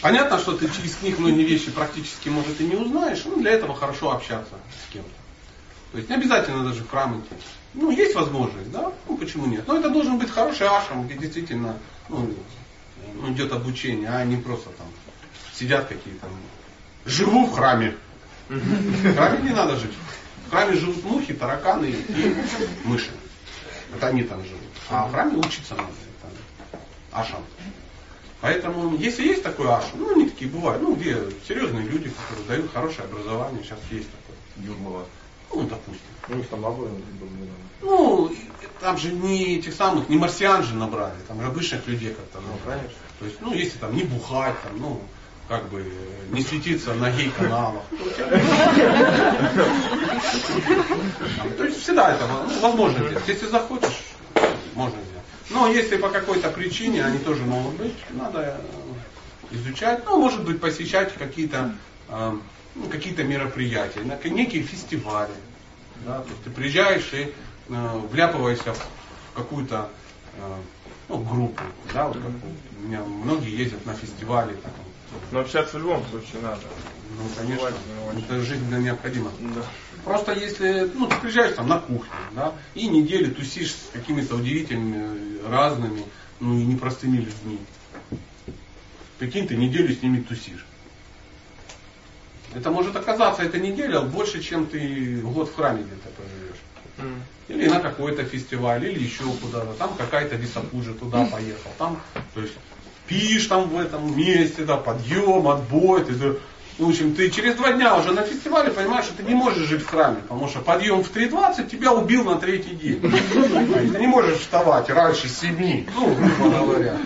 Понятно, что ты через книг многие вещи практически, может, и не узнаешь, но для этого хорошо общаться с кем-то. То есть не обязательно даже в храм идти. Ну, есть возможность, да? Ну, почему нет? Но это должен быть хороший ашрам, где действительно ну, идет обучение, а не просто там сидят какие-то. Живу в храме. В храме не надо жить. В храме живут мухи, тараканы и мыши. Это они там живут. А в храме учиться надо. Ашам. Поэтому, если есть такой ашам, ну, они такие бывают, ну, где серьезные люди, которые дают хорошее образование, сейчас есть такое. Юрмала. Ну, допустим. Ну, у них там много, Ну, там же не этих самых, не марсиан же набрали, там же обычных людей как-то. Ну, конечно. То есть, ну, если там не бухать, там, ну, как бы не светиться на гей-каналах. То есть всегда это ну, возможно делать. Если захочешь, можно сделать. Но если по какой-то причине они тоже могут быть, надо изучать, ну, может быть, посещать какие-то э, ну, какие-то мероприятия, на некие фестивали. Да, то есть ты приезжаешь и э, вляпываешься в какую-то э, ну, группу. Да, вот как у меня многие ездят на фестивали. Так, но общаться в любом случае надо. Ну, конечно, это жизненно необходимо. Да. Просто если, ну, ты приезжаешь там на кухню, да, и неделю тусишь с какими-то удивительными, разными, ну и непростыми людьми. Прикинь, ты неделю с ними тусишь. Это может оказаться эта неделя больше, чем ты год в храме где-то проживешь. Или на какой-то фестиваль, или еще куда-то. Там какая-то висопуджа туда поехал. Там, то есть, пишешь там в этом месте, да, подъем, отбой. Ты, в общем, ты через два дня уже на фестивале понимаешь, что ты не можешь жить в храме, потому что подъем в 3.20 тебя убил на третий день. Ты не можешь вставать раньше 7, ну, грубо говоря.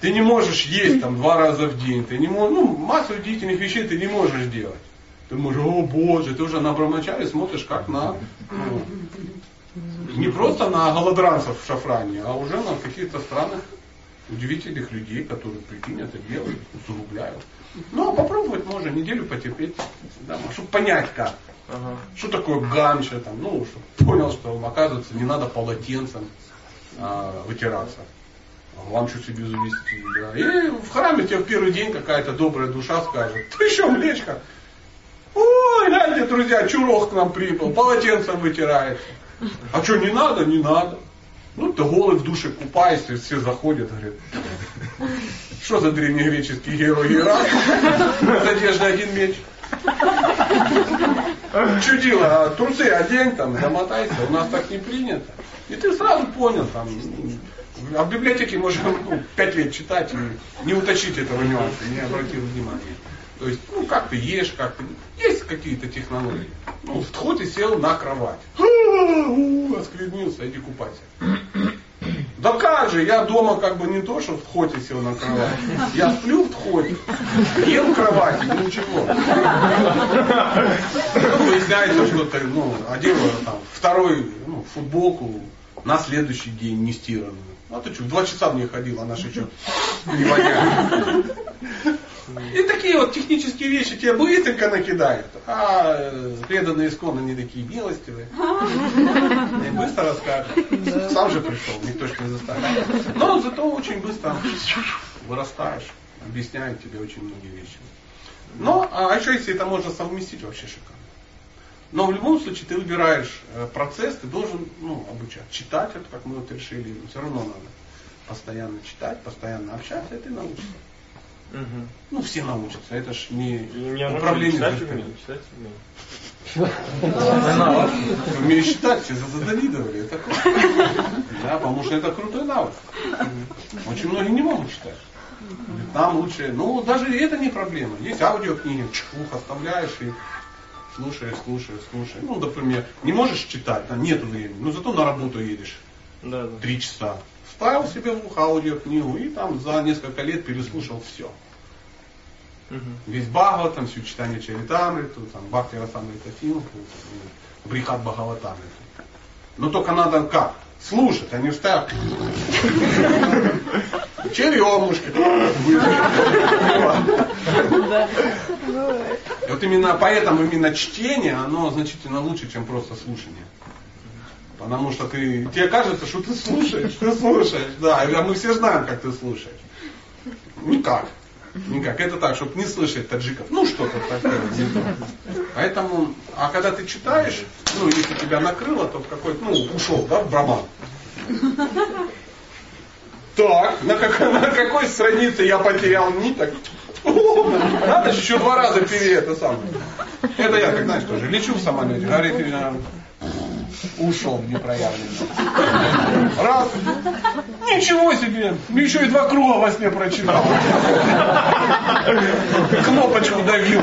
Ты не можешь есть там два раза в день. Ты не можешь, ну, массу удивительных вещей ты не можешь делать. Ты можешь, о боже, ты уже на Брамачаре смотришь как на, ну, не просто на голодранцев в шафране, а уже на каких-то странных удивительных людей, которые, прикинь, это делают, усугубляют. Ну, а попробовать можно, неделю потерпеть, да, чтобы понять как. Ага. Что такое гамча, там, ну, чтобы понял, что, оказывается, не надо полотенцем а, вытираться. А ламчу себе завести. Да. И в храме тебе в первый день какая-то добрая душа скажет, ты еще млечка? Ой, гляньте, друзья, чурок к нам прибыл, полотенцем вытирает. А что, не надо? Не надо. Ну, ты голый в душе купаешься, все заходят, говорят, что за древнегреческий герой Геракл? С один меч. Чудило, а трусы одень там, замотайся, у нас так не принято. И ты сразу понял, там, а в библиотеке можно ну, пять лет читать и не уточить этого нюанса, не обратил внимания. То есть, ну, как ты ешь, как ты... Есть какие-то технологии. Ну, хоть и сел на кровать. Осквернился, иди купайся. Да как же, я дома как бы не то, что в хоте сел на кровать. Я сплю в хоте, ем в кровати, ничего. Ну, выясняется, что ты, ну, одел там второй, ну, футболку на следующий день не стиранную. А ты что, два часа в ней ходил, а наши что, не. И такие вот технические вещи тебе быстренько накидают. А э, преданные исконно не такие милостивые. И быстро расскажут. Сам же пришел, никто же не заставил. Но зато очень быстро вырастаешь, объясняют тебе очень многие вещи. Но, а еще если это можно совместить, вообще шикарно. Но в любом случае ты выбираешь э, процесс, ты должен ну, обучать. Читать это, как мы вот решили, все равно надо постоянно читать, постоянно общаться, и ты научишься. Угу. Ну, все научатся. Это ж не Я управление. Читать умею, читать умею. Умею считать, все круто. Да, потому что это крутой навык. Очень многие не могут читать. Там лучше, ну даже это не проблема. Есть аудиокниги, ух, оставляешь и слушаешь, слушаешь, слушаешь. Ну, например, не можешь читать, там нет времени, но зато на работу едешь. Да, да. Три часа вставил себе в ухо аудиокнигу и там за несколько лет переслушал все. Угу. Весь Бхагават, там все читание Чаритамриту, там Бхакти Расамрита Синху, Брихат Бхагаватамриту. Но только надо как? Слушать, а не вставь. Черемушки. Вот именно поэтому именно чтение, оно значительно лучше, чем просто слушание. Потому что ты, тебе кажется, что ты слушаешь, ты слушаешь, да, а мы все знаем, как ты слушаешь. Никак. Никак. Это так, чтобы не слышать таджиков. Ну, что-то такое. Поэтому, а когда ты читаешь, ну, если тебя накрыло, то в какой-то, ну, ушел, да, в браман. Так, на, как, на какой странице я потерял нить, так, надо еще два раза пере это самое. Это я, как знаешь, тоже лечу в самолете, говорит, ушел в непроявленность. Раз. Ничего себе. Еще и два круга во сне прочитал. Кнопочку давил.